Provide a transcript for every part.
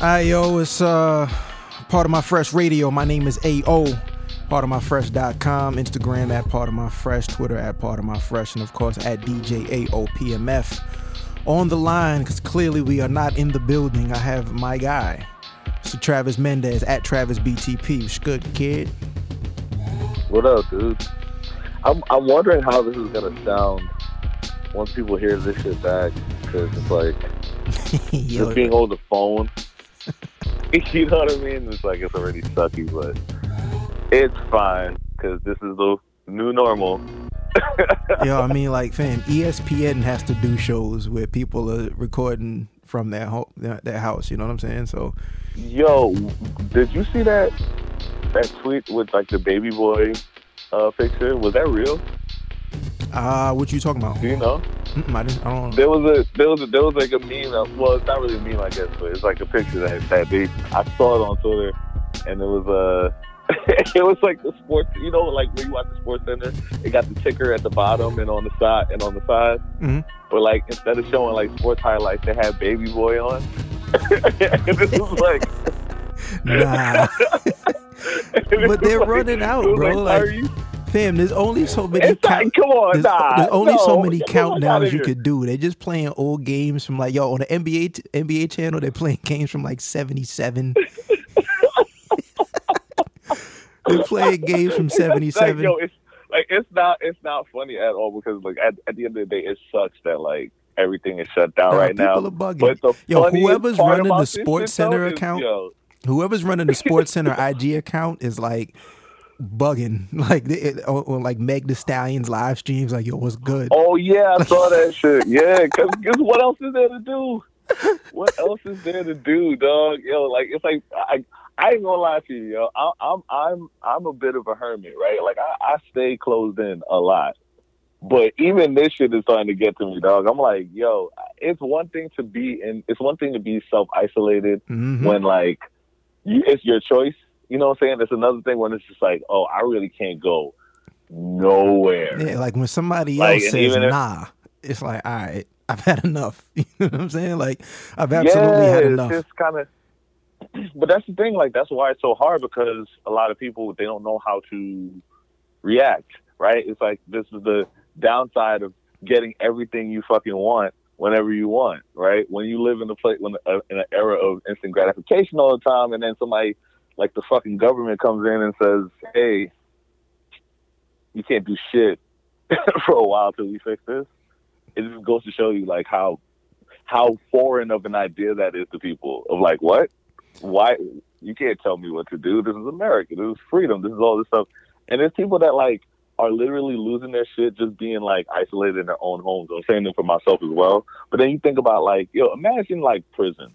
Hi, yo, it's uh part of my fresh radio. My name is AO, part of my fresh.com, Instagram at part of my fresh, Twitter at part of my fresh, and of course at DJ AOPMF. On the line, because clearly we are not in the building, I have my guy, Mr. Travis Mendez at Travis BTP. What's good, kid? What up, dude? I'm I'm wondering how this is gonna sound once people hear this shit back, because it's like just being on the phone. you know what I mean? It's like it's already sucky, but it's fine because this is the new normal. yo, I mean, like, fam, ESPN has to do shows where people are recording from their home, their, their house. You know what I'm saying? So, Yo, did you see that that tweet with like the baby boy uh, picture? Was that real? uh, what you talking about? Do you know? Mm-mm, I, didn't, I don't. There was a there was a, there was like a meme. That, well, it's not really a meme, I guess, but it's like a picture that that they. I saw it on Twitter, and it was uh it was like the sports. You know, like when you watch the Sports Center, it got the ticker at the bottom and on the side and on the side. Mhm. But like instead of showing like sports highlights, they had Baby Boy on. and this was like. Nah. But they're like- running out, bro, Like, like- are you Fam, there's only so many It's count- come on, there's, nah, there's only so many get the fuck countdowns you could do. They're just playing old games from like yo on the NBA t- NBA channel. They're playing games from like '77. they're playing games from like, '77. yo, it's like it's not it's not funny at all because like at, at the end of the day, it sucks that like everything is shut down Nah, right now. people are bugging. But Yo, whoever's running the Sports Center is, account- yo, Whoever's running the Sports Center IG account is like bugging, like they, it- or, or like Meg the Stallion's live streams. Like yo, what's good? oh yeah, I saw that shit. Yeah, because what else is there to do? What else is there to do, dog? Yo, like it's like I. I ain't gonna lie to you, yo. I, I'm I'm I'm a bit of a hermit, right? Like I, I stay closed in a lot. But even this shit is starting to get to me, dog. I'm like, yo, it's one thing to be in. It's one thing to be self isolated Mhm. when like you, it's your choice. You know what I'm saying? It's another thing when it's just like, oh, I really can't go nowhere. Yeah, like when somebody Like, else says if- nah, it's like, all right, I've had enough. You know what I'm saying? Like, I've absolutely yeah, had it's enough. just kind of. But that's the thing. Like that's why it's so hard because a lot of people they don't know how to react. Right? It's like this is the downside of getting everything you fucking want whenever you want. Right? When you live in a place when uh, in an era of instant gratification all the time, and then somebody like the fucking government comes in and says, "Hey, you can't do shit for a while till we fix this." It just goes to show you like how how foreign of an idea that is to people. Of like, what? Why? You can't tell me what to do. This is America. This is freedom. This is all this stuff. And there's people that like are literally losing their shit just being like isolated in their own homes. I'm saying them for myself as well. But then you think about like, yo, imagine like prison.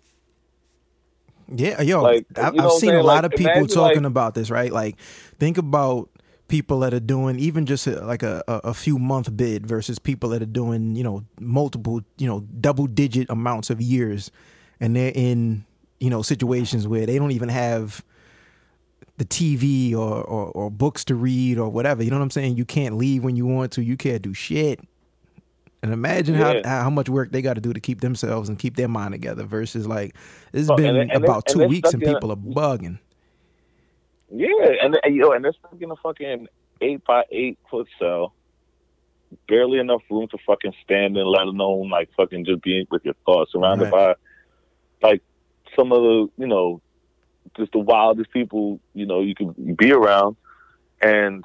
Yeah, yo, Like, I, I'm seen a lot Like, of people talking like- about this, right? Like, think about people that are doing even just a, like a, a, a few month bid versus people that are doing, you know, multiple, you know, double digit amounts of years, and they're in, you know, situations where they don't even have the TV or, or, or books to read or whatever. You know what I'm saying? You can't leave when you want to. You can't do shit. And imagine Yeah. how how much work they got to do to keep themselves and keep their mind together versus like it's Oh, and been it- and about and two it's weeks and in a- people are bugging. Yeah, and and, yo, and they're stuck in a fucking eight by eight foot cell. Barely enough room to fucking stand in, let alone like fucking just being with your thoughts, surrounded by like some of the you know just the wildest people you know you could be around, and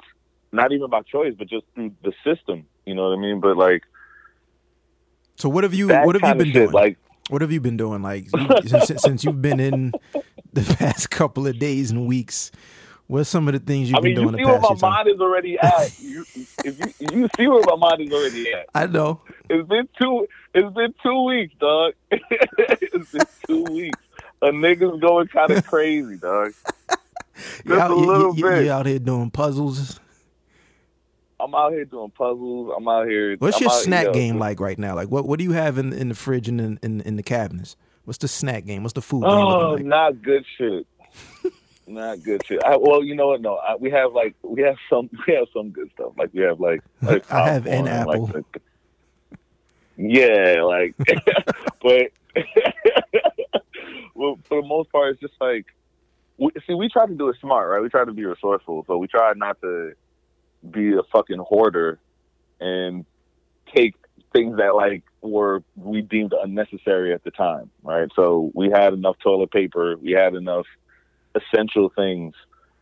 not even by choice, but just through the system. You know what I mean? But like So what have you that what have you been shit, doing? like what have you been doing? Like since, since you've been in the past couple of days and weeks, what's some of the things you've I mean, been you doing see the where my time? mind is already at. You, if you you see where my mind is already at. I know. It's been two. It's been two weeks, dog. it's been two weeks. A nigga's going kind of crazy, dog. Just You out, a you- little you- bit. you out here doing puzzles. I'm out here doing puzzles. I'm out here. What's I'm your out- snack game like right now? Like what what do you have in in the fridge and in, in, in the cabinets? What's the snack game? What's the food game Oh, like? not good shit. not good shit. I, well, you know what? No, I, we have like we have some we have some good stuff. Like we have like, like I have an apple. Like, the- yeah, like, but well, for the most part, it's just like, we, see, we try to do it smart, right? We try to be resourceful, so we try not to be a fucking hoarder and take things that like were we deemed unnecessary at the time, right? So we had enough toilet paper, we had enough essential things,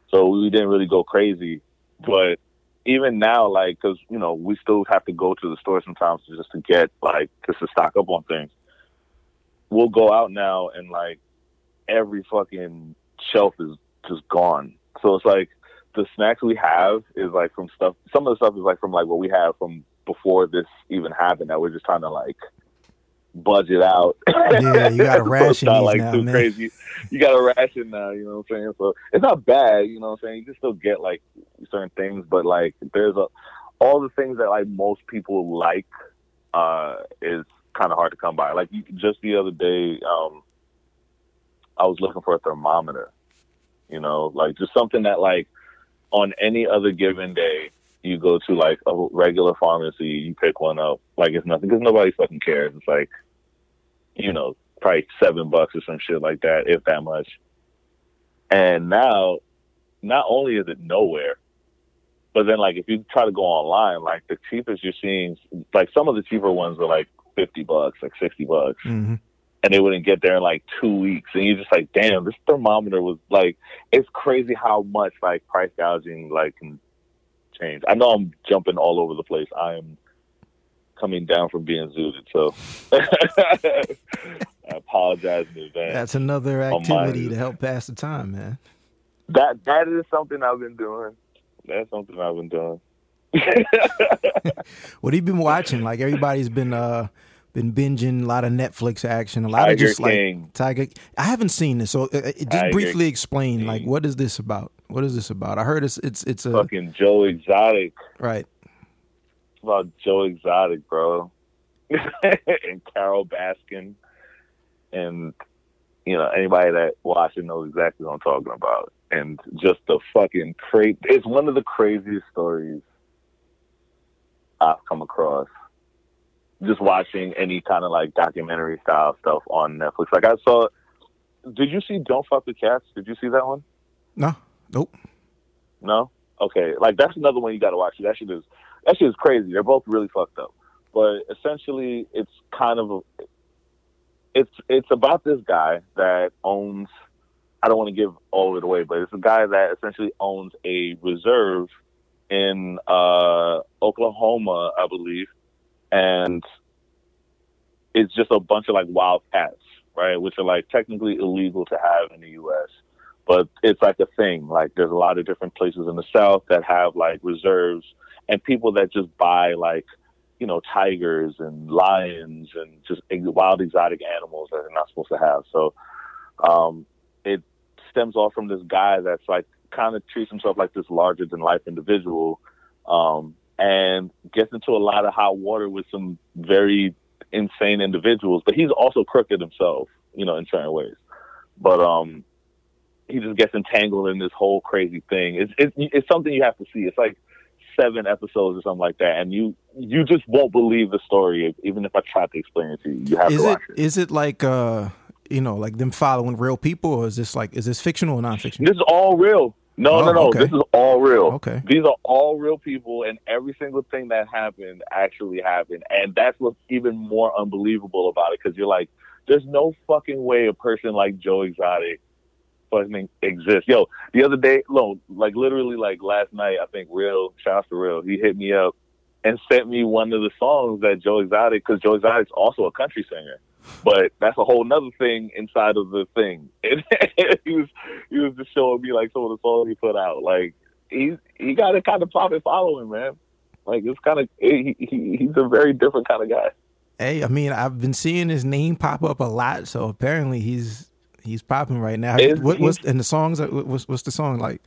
so we didn't really go crazy. But even now, like, because you know, we still have to go to the store sometimes just to get like just to stock up on things. We'll go out now and like every fucking shelf is just gone. So it's like the snacks we have is like from stuff. Some of the stuff is like from like what we have from before this even happened. That we're just trying to like budget out. Yeah, you got to ration not like now, too man. crazy. You got to ration now. You know what I'm saying? So it's not bad. You know what I'm saying? You can still get like certain things, but like there's a all the things that like most people like uh is kind of hard to come by. Like you, just the other day, um I was looking for a thermometer. You know, like just something that like on any other given day you go to like a regular pharmacy, you pick one up, like it's nothing because nobody fucking cares. It's like, you know, probably seven bucks or some shit like that, if that much. And now, not only is it nowhere, but then like if you try to go online, like the cheapest you're seeing, like some of the cheaper ones are like fifty bucks, like sixty bucks, hmm and they wouldn't get there in like two weeks. And you're just like, damn, this thermometer was like, it's crazy how much like price gouging like can change. I know I'm jumping all over the place. I am coming down from being zooted, so I apologize in advance. That's another activity to help pass the time, man. That that is something I've been doing. That's something I've been doing. What have you been watching? Like everybody's been uh been binging a lot of Netflix action, a lot Tiger of just King. like Tiger. I haven't seen this, so uh, uh, just Tiger briefly explain. Like, what is this about? What is this about? I heard it's it's it's a Fucking Joe Exotic. right. It's about Joe Exotic, bro, and Carole Baskin, and you know anybody that watching knows exactly what I'm talking about. And just the fucking crazy. It's one of the craziest stories I've come across. Just watching any kind of like documentary style stuff on Netflix. Like I saw. Did you see Don't Fuck with Cats? Did you see that one? No, nope. No? Okay. Like that's another one you gotta watch. That shit is that shit is crazy. They're both really fucked up. But essentially it's kind of a, it's it's about this guy that owns I don't want to give all of it away, but it's a guy that essentially owns a reserve in uh Oklahoma, I believe. And it's just a bunch of like wild cats, right? Which are like technically illegal to have in the US but it's like a thing. Like there's a lot of different places in the South that have like reserves and people that just buy like, you know, tigers and lions and just wild exotic animals that they're not supposed to have. So um, it stems off from this guy that's like kind of treats himself like this larger than life individual um, and gets into a lot of hot water with some very insane individuals. But he's also crooked himself, you know, in certain ways. But um, he just gets entangled in this whole crazy thing. It's it's it's something you have to see. It's like seven episodes or something like that, and you you just won't believe the story, even if I try to explain it to you. You have Is to it watch it. is it like uh you know like them following real people, or is this like is this fictional or nonfiction? This is all real. No, Oh, no, no. okay. This is all real. Okay. These are all real people, and every single thing that happened actually happened. And that's what's even more unbelievable about it because you're like, there's no fucking way a person like Joe Exotic fucking exists. Yo, the other day, no, like literally, like last night, I think Real, shout out to Real, he hit me up and sent me one of the songs that Joe Exotic, because Joe Exotic's also a country singer. But that's a whole nother thing inside of the thing. And he was he was just showing me like some of the songs he put out. Like he's he got a kind of poppin' following, man. Like it's kind of he, he he's a very different kind of guy. Hey, I mean, I've been seeing his name pop up a lot, so apparently he's he's popping right now. What, what's and the songs? uh, What's what's the song like?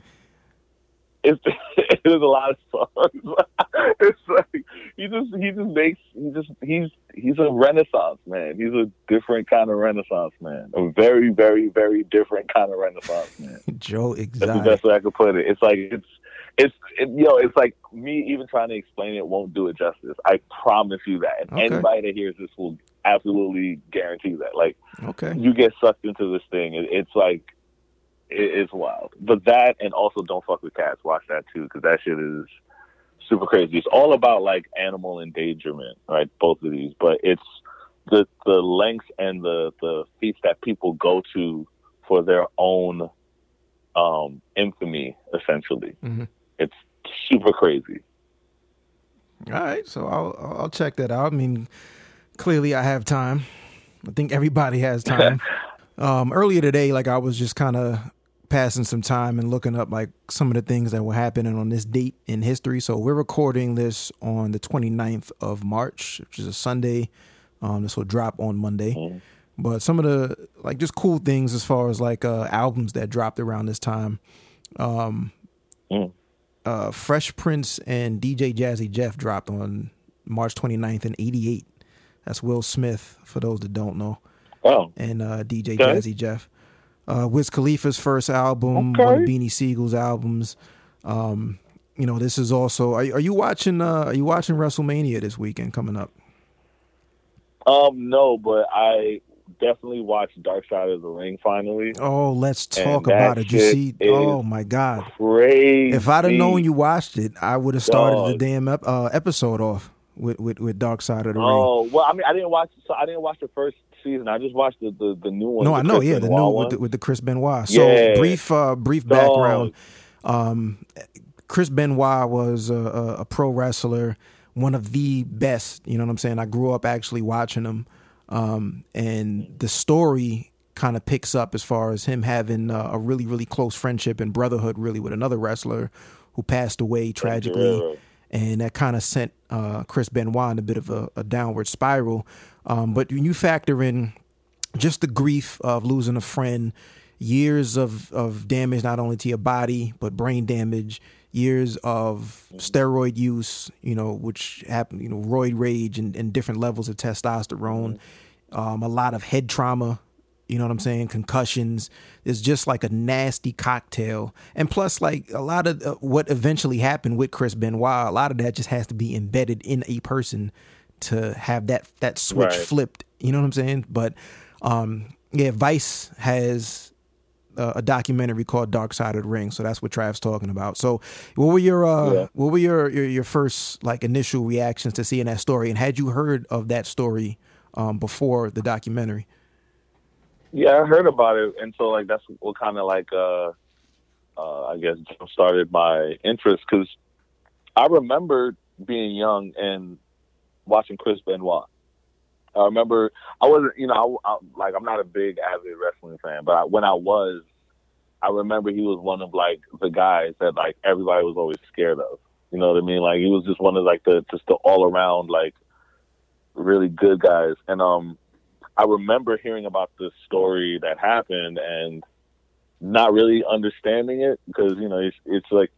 It's there's a lot of songs. it's like he just he just makes he just he's he's a renaissance man. He's a different kind of renaissance man. A very very very different kind of renaissance man. Joe exactly. That's the best way I could put it. It's like it's it's it, you know it's like me even trying to explain it won't do it justice. I promise you that. And Okay. anybody that hears this will absolutely guarantee that. Like, Okay. you get sucked into this thing. It, it's like it, it's wild. But that and also don't fuck with cats. Watch that too because that shit is super crazy. It's all about like animal endangerment, right? Both of these, but it's the the lengths and the the feats that people go to for their own um infamy essentially. Mhm. It's super crazy. All right, so I'll I'll check that out. I mean, clearly I have time. I think everybody has time. um, earlier today, like I was just kind of passing some time and looking up like some of the things that were happening on this date in history. So we're recording this on the 29th of March, which is a Sunday. Um, this will drop on Monday. But some of the like just cool things as far as like uh, albums that dropped around this time. Um, Mm. uh, Fresh Prince and DJ Jazzy Jeff dropped on March 29th in 88. That's Will Smith, for those that don't know, Oh, and uh, DJ Okay. Jazzy Jeff. Uh, Wiz Khalifa's first album, Okay. one of Beanie Sigel's albums. Um, you know, this is also. Are, are you watching? Uh, are you watching WrestleMania this weekend coming up? um, no, but I definitely watched Dark Side of the Ring finally. Oh, let's talk about it. You see? Oh my God! Crazy. If I'd have known you watched it, I would have started the damn ep- uh, episode off with, with with Dark Side of the Ring. Oh well, I mean, I didn't watch. So I didn't watch the first season. I just watched the the, the new one. No, I know. Chris Yeah, the new one. with the, with the Chris Benoit. So Yeah. brief, uh, brief background. Um, Chris Benoit was a, a, a pro wrestler, one of the best. You know what I'm saying? I grew up actually watching him, um, and the story kind of picks up as far as him having uh, a really, really close friendship and brotherhood, really, with another wrestler who passed away tragically and that kind of sent uh, Chris Benoit in a bit of a, a downward spiral. Um, but when you factor in just the grief of losing a friend, years of, of damage not only to your body but brain damage, years of steroid use, you know, which happened, you know, roid rage and, and different levels of testosterone, um, a lot of head trauma. You know what I'm saying? Concussions. It's just like a nasty cocktail. And plus, like a lot of uh, what eventually happened with Chris Benoit, a lot of that just has to be embedded in a person to have that that switch Right. flipped. You know what I'm saying? But um, yeah, Vice has uh, a documentary called Dark Side of the Ring, so that's what Trav's talking about. So, what were your uh, Yeah. what were your, your your first like initial reactions to seeing that story, and had you heard of that story um, before the documentary? Yeah, I heard about it, and so like that's what kind of like uh, uh, I guess started my interest because I remember being young and watching Chris Benoit. I remember I wasn't, you know, I, I, like I'm not a big avid wrestling fan, but I, when I was, I remember he was one of like the guys that like everybody was always scared of. You know what I mean? Like he was just one of like the just the all around like really good guys, and um. I remember hearing about this story that happened and not really understanding it because you know it's it's like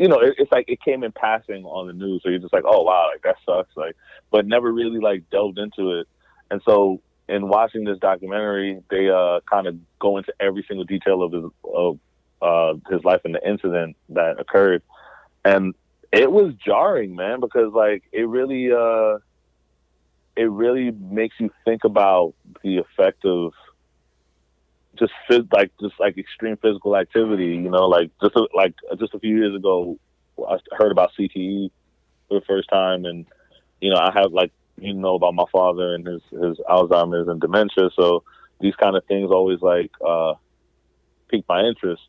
you know it, it's like it came in passing on the news, so you're just like, oh wow, like that sucks, like, but never really like delved into it. And so in watching this documentary, they uh kind of go into every single detail of his of uh his life and the incident that occurred, and it was jarring, man, because like it really uh it really makes you think about the effect of just like just like extreme physical activity. You know, like just a, like just a few years ago, I heard about CTE for the first time, and you know, I have like you know about my father and his his Alzheimer's and dementia, so these kind of things always like uh pique my interest.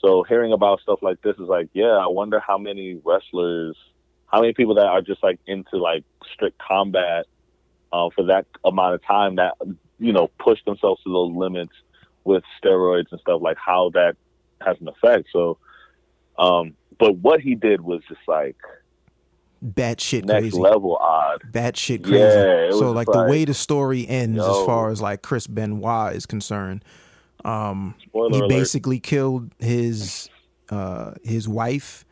So hearing about stuff like this is like, yeah, I wonder how many wrestlers, how many people that are just like into like strict combat uh, for that amount of time that you know push themselves to those limits with steroids and stuff like how that has an effect so um but what he did was just like Bat shit next crazy. level odd Bat shit crazy. Yeah, so like the like, way the story ends, as far as like Chris Benoit is concerned, um, he alert basically killed his uh, his wife,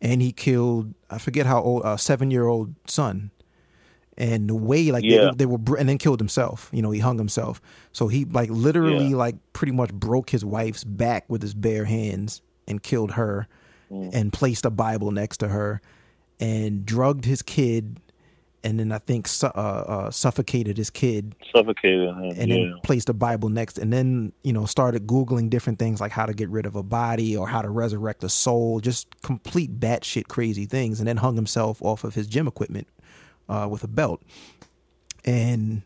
and he killed I forget how old a seven year old son. And the way like Yeah. they, they were, br- and then killed himself. You know, he hung himself. So he like literally Yeah. like pretty much broke his wife's back with his bare hands and killed her, Mm. and placed a Bible next to her, and drugged his kid and then I think su- uh, uh, suffocated his kid, Suffocated him. and yeah. then placed a Bible next, and then you know started googling different things like how to get rid of a body or how to resurrect a soul, just complete batshit crazy things, and then hung himself off of his gym equipment uh, with a belt. And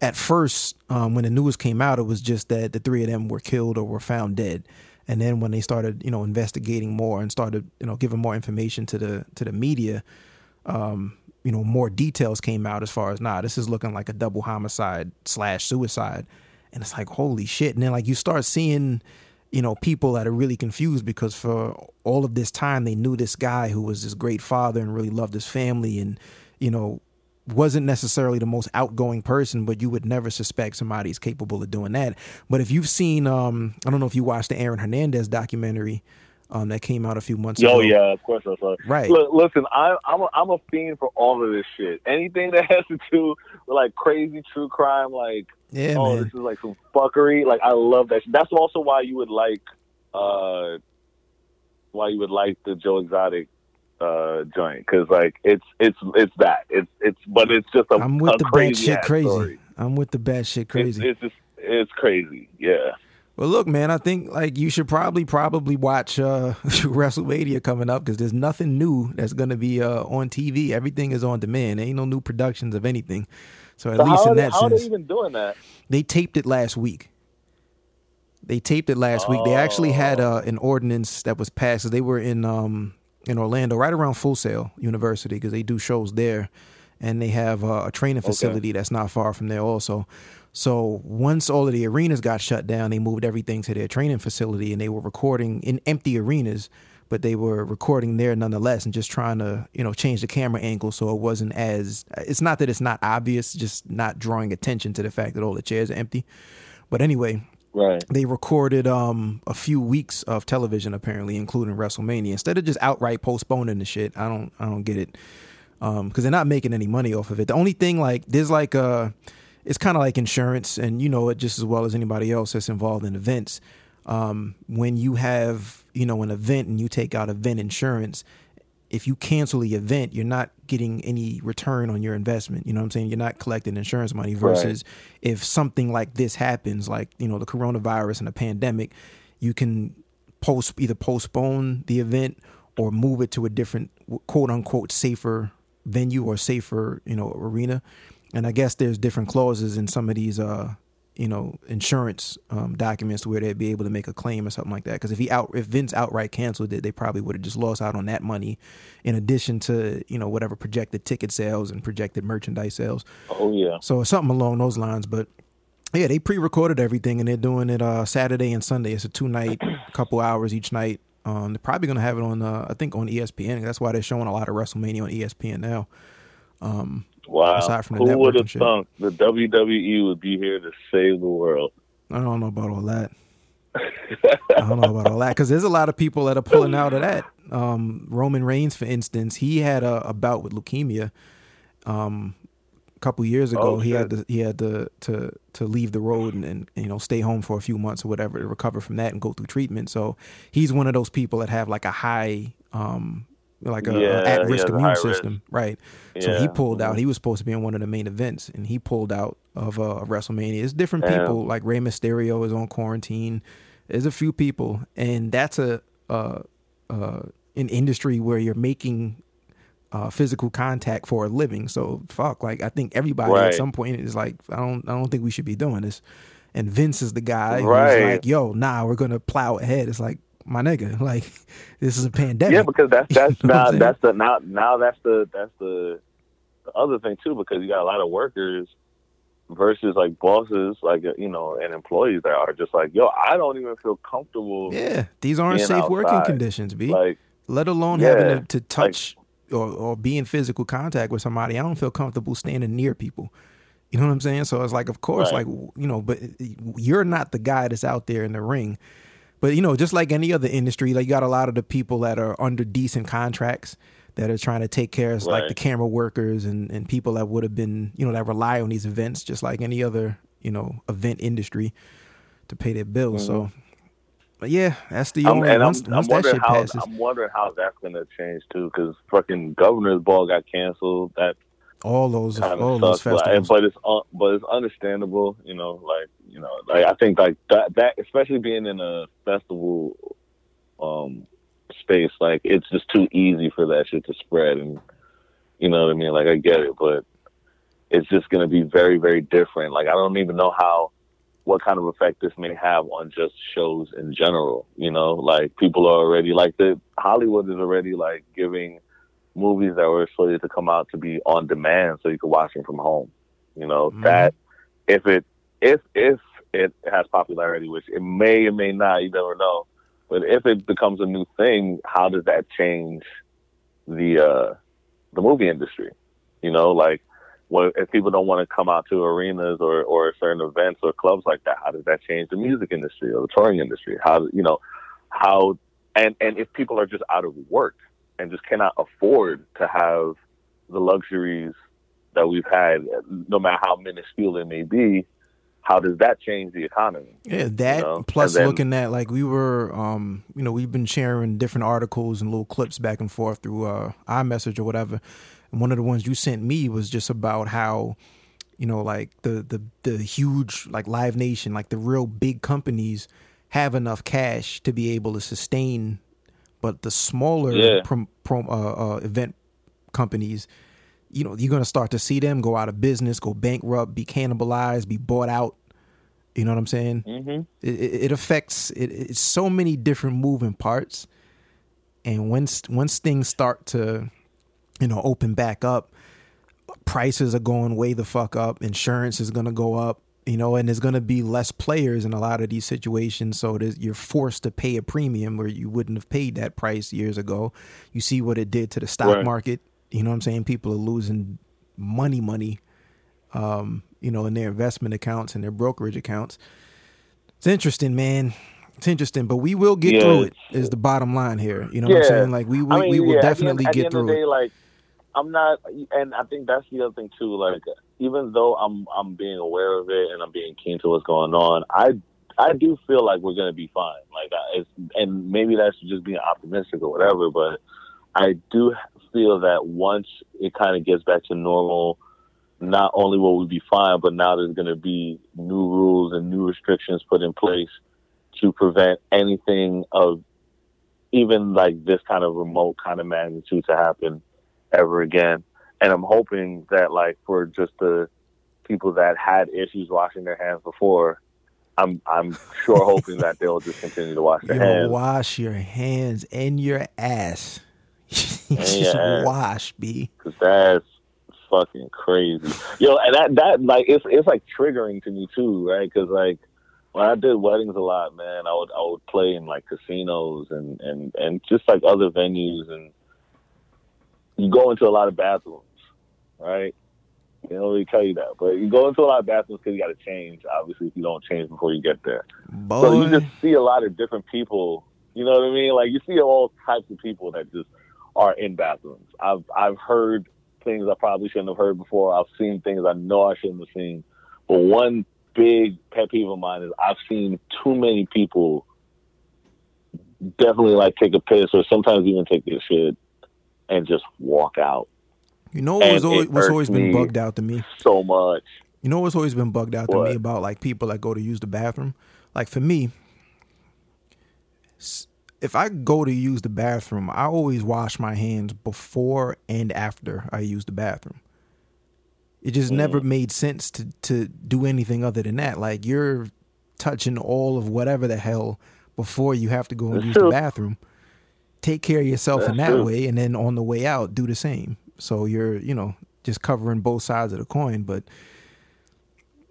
at first, um, when the news came out, it was just that the three of them were killed or were found dead. And then when they started, you know, investigating more and started, you know, giving more information to the to the media, um, you know, more details came out as far as nah, this is looking like a double homicide slash suicide. And it's like, holy shit. And then like you start seeing, you know, people that are really confused because for all of this time they knew this guy who was this great father and really loved his family and, you know, wasn't necessarily the most outgoing person, but you would never suspect somebody's capable of doing that. But if you've seen, um, I don't know if you watched the Aaron Hernandez documentary um, that came out a few months Oh ago. Oh yeah, of course I saw. it. Right. Look, listen, I, I'm a, I'm a fiend for all of this shit. Anything that has to do with like crazy true crime, like Yeah, oh, man. this is like some fuckery. Like I love that. Shit. That's also why you would like, uh, why you would like the Joe Exotic uh joint because like it's it's it's that it's it's but it's just a, I'm with a the bad shit crazy. story. I'm with the bad shit crazy. It's, it's just it's crazy. Yeah. Well, look, man, I think like you should probably probably watch uh WrestleMania coming up because there's nothing new that's gonna be uh on TV. Everything is on demand. There ain't no new productions of anything. So at So least how, in are they, that how are sense, they even doing that? they taped it last week. They taped it last week. They actually had uh, an ordinance that was passed. They were in um, in Orlando, right around Full Sail University, because they do shows there, and they have uh, a training facility that's not far from there also. So once all of the arenas got shut down, they moved everything to their training facility, and they were recording in empty arenas, but they were recording there nonetheless, and just trying to you know change the camera angle so it wasn't as. It's not that it's not obvious, just not drawing attention to the fact that all the chairs are empty. But anyway, Right. they recorded um a few weeks of television apparently including WrestleMania. Instead of just outright postponing the shit I don't I don't get it. Um cuz they're not making any money off of it. The only thing like there's like uh it's kind of like insurance and you know it just as well as anybody else that's involved in events. Um when you have you know an event and you take out event insurance if you cancel the event, you're not getting any return on your investment. You know what I'm saying? You're not collecting insurance money versus if something like this happens, like, you know, the coronavirus and the pandemic, you can post either postpone the event or move it to a different quote unquote safer venue or safer, you know, arena. And I guess there's different clauses in some of these uh you know insurance um, documents where they'd be able to make a claim or something like that. Because if he out if Vince outright canceled it, they probably would have just lost out on that money, in addition to you know whatever projected ticket sales and projected merchandise sales. Oh yeah. So something along those lines. But yeah, they pre-recorded everything and they're doing it uh, Saturday and Sunday. It's a two night, couple hours each night. Um, they're probably gonna have it on uh, I think on ESPN. That's why they're showing a lot of WrestleMania on ESPN now. Wow. Aside from the Who would have thunk the WWE would be here to save the world? I don't know about all that. I don't know about all that because there's a lot of people that are pulling out of that. Um, Roman Reigns, for instance, he had a, a bout with leukemia um, a couple years ago. Oh, he had to he had to to to leave the road and, and you know stay home for a few months or whatever to recover from that and go through treatment. So he's one of those people that have like a high um like a, Yeah, at risk immune high risk. system, right? So he pulled out. He was supposed to be in one of the main events, and he pulled out of uh, WrestleMania. It's different Damn. people. Like Rey Mysterio is on quarantine. There's a few people, and that's a uh, uh, an industry where you're making uh, physical contact for a living. So fuck, like I think everybody Right. at some point is like, I don't, I don't think we should be doing this. And Vince is the guy Right. who's like, yo, nah, we're gonna plow ahead. It's like my nigga, like this is a pandemic. Yeah, because that's that's You know now that's the now now that's the that's the, the other thing too because you got a lot of workers versus like bosses like uh, you know and employees that are just like yo I don't even feel comfortable yeah, these aren't safe working conditions, b. like let alone Yeah, having to, to touch or, or be in physical contact with somebody. I don't feel comfortable standing near people. You know what I'm saying? So it's like, of course, Right. like you know, but you're not the guy that's out there in the ring. But you know, just like any other industry, like you got a lot of the people that are under decent contracts that are trying to take care of like the camera workers and, and people that would have been, you know, that rely on these events, just like any other, you know, event industry to pay their bills. So, mm-hmm. but yeah, that's the I'm, only and I'm, once, I'm that wondering shit how passes. I'm wondering how that's gonna change too because fucking governor's ball got canceled that all those kind all of those sucks. But, festivals. but it's un, but it's understandable, you know. Like you know, like I think like that that especially being in a festival um space, like it's just too easy for that shit to spread, and you know what I mean. Like I get it, but it's just gonna be very very different. Like I don't even know how what kind of effect this may have on just shows in general. You know, like people are already like the Hollywood is already like giving movies that were slated to come out to be on demand so you could watch them from home. You know, Mhm. that if it if if it has popularity, which it may or may not, you never know. But if it becomes a new thing, how does that change the uh the movie industry? You know, like what if people don't want to come out to arenas or, or certain events or clubs like that, how does that change the music industry or the touring industry? How you know, how and and if people are just out of work and just cannot afford to have the luxuries that we've had, no matter how minuscule they may be, how does that change the economy? Yeah, that know, plus then- looking at like we were, um, you know, we've been sharing different articles and little clips back and forth through uh, iMessage or whatever. And one of the ones you sent me was just about how, you know, like the the the huge like Live Nation, like the real big companies have enough cash to be able to sustain, but the smaller Yeah. prom, prom, uh, uh, event companies, you know, you're gonna start to see them go out of business, go bankrupt, be cannibalized, be bought out. You know what I'm saying? Mm-hmm. it, it affects it, it's so many different moving parts and once once things start to you know open back up prices are going way the fuck up insurance is going to go up you know and there's going to be less players in a lot of these situations so you're forced to pay a premium where you wouldn't have paid that price years ago you see what it did to the stock Right. market you know what i'm saying people are losing money money um you know in their investment accounts and their brokerage accounts it's interesting, man. It's interesting, but we will get Yeah, through it's- the bottom line here? You know what I'm saying? Like we we, I mean, we will yeah, definitely at the get at the end through the it. like I'm not, and I think that's the other thing too. Like even though I'm I'm being aware of it and I'm being keen to what's going on, I I do feel like we're gonna be fine. Like it's, and maybe that's just being optimistic or whatever, but I do feel that once it kind of gets back to normal, not only will we be fine, but now there's to be new rules and new restrictions put in place to prevent anything of even like this kind of remote kind of magnitude to happen ever again. And I'm hoping that like for just the people that had issues washing their hands before, I'm I'm sure hoping that they'll just continue to wash their Yo, hands. wash your hands and your ass. Just your wash, b. Cause that's fucking crazy. Yo, and that that like it's it's like triggering to me too, right? Because like when I did weddings a lot, man, I would I would play in like casinos and and and just like other venues, and you go into a lot of bathrooms, right? They don't really tell you that, but you go into a lot of bathrooms because you got to change. Obviously, if you don't change before you get there, Boy, so you just see a lot of different people. You know what I mean? Like you see all types of people that just are in bathrooms. I've I've heard things I probably shouldn't have heard before. I've seen things I know I shouldn't have seen. But one big pet peeve of mine is I've seen too many people definitely like take a piss or sometimes even take their shit and just walk out you know what was and always, what's always been bugged out to me. so much. You know what's always been bugged out to me about like people that go to use the bathroom? Like for me, if I go to use the bathroom, I always wash my hands before and after I use the bathroom. It just Mm. never made sense to to do anything other than that. Like you're touching all of whatever the hell before you have to go and That's use the bathroom. Take care of yourself in that true. way, and then on the way out, do the same. So you're, you know, just covering both sides of the coin. But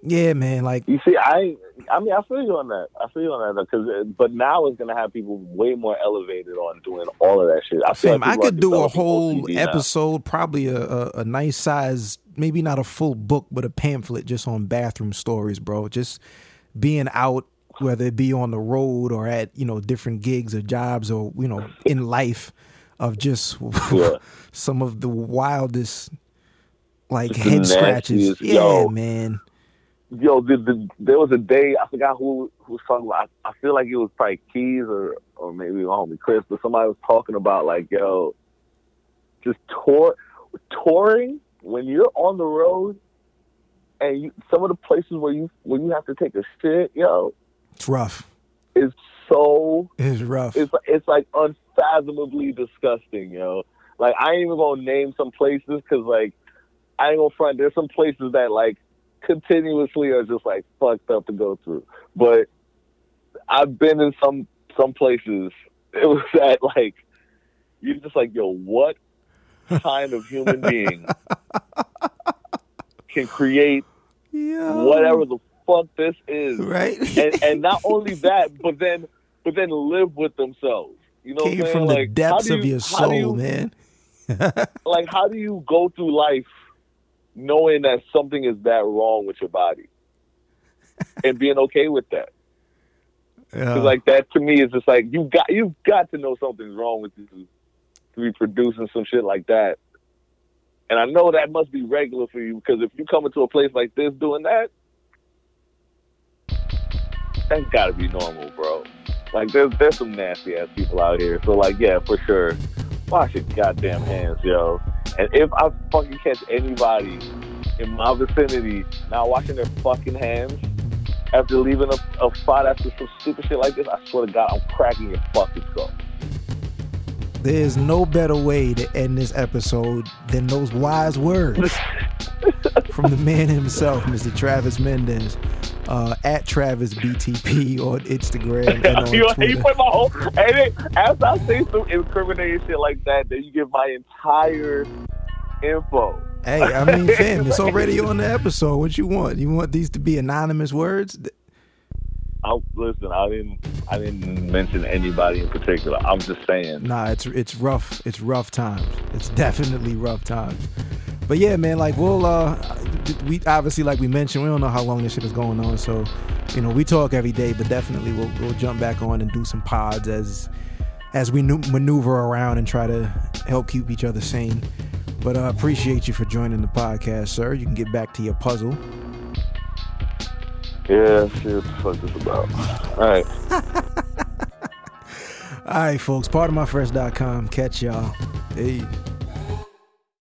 yeah, man, like You see, I I mean I feel you on that. I feel you on that because uh, but now it's gonna have people way more elevated on doing all of that shit. I feel Fam, like I could do a whole OCD now. episode, probably a, a, a nice size, maybe not a full book, but a pamphlet just on bathroom stories, bro. Just being out, whether it be on the road or at, you know, different gigs or jobs or, you know, in life of just Yeah. some of the wildest like Just head scratches. Yeah, yo. man. Yo, the, the, there was a day I forgot who who was talking about. I, I feel like it was probably Keys or or maybe my homie Chris, but somebody was talking about like yo, just tour touring when you're on the road and you, some of the places where you where you have to take a shit, yo, It's rough. is so It's rough. it's it's like unfathomably disgusting, yo. Like I ain't even gonna name some places because like I ain't gonna front. There's some places that like continuously are just like fucked up to go through. But I've been in some some places. It was that like you're just like, yo, what kind of human being can create Yo. whatever the fuck this is? Right? and and not only that, but then but then live with themselves. You know, Came from the depths do of your soul, you- man. Like, how do you go through life knowing that something is that wrong with your body and being okay with that? Yeah. like that to me is just like you got you've got to know something's wrong with you to be producing some shit like that. And I know that must be regular for you because if you come into a place like this doing that, that's got to be normal, bro. Like there's there's some nasty ass people out here. So like yeah, for sure, wash your goddamn hands, yo. And if I fucking catch anybody in my vicinity not washing their fucking hands after leaving a, a spot after some stupid shit like this, I swear to God, I'm cracking your fucking skull. There's no better way to end this episode than those wise words from the man himself, Mr. Travis Mendez, uh, at Travis BTP on Instagram and on you, you Twitter. put my whole and after I say some incriminating shit like that, then you give my entire info. Hey, I mean, fam, it's already on the episode. What you want? You want these to be anonymous words? I listen. I didn't. I didn't mention anybody in particular. I'm just saying. Nah, it's it's rough. It's rough times. It's definitely rough times. But yeah, man, like we'll uh we obviously like we mentioned, we don't know how long this shit is going on, so you know, we talk every day, but definitely we'll we'll jump back on and do some pods as as we maneuver around and try to help keep each other sane. But I uh, appreciate you for joining the podcast, sir. You can get back to your puzzle. Yeah, shit. What the fuck this about? All right. All right, folks, part of my fresh.com. Catch y'all. Hey.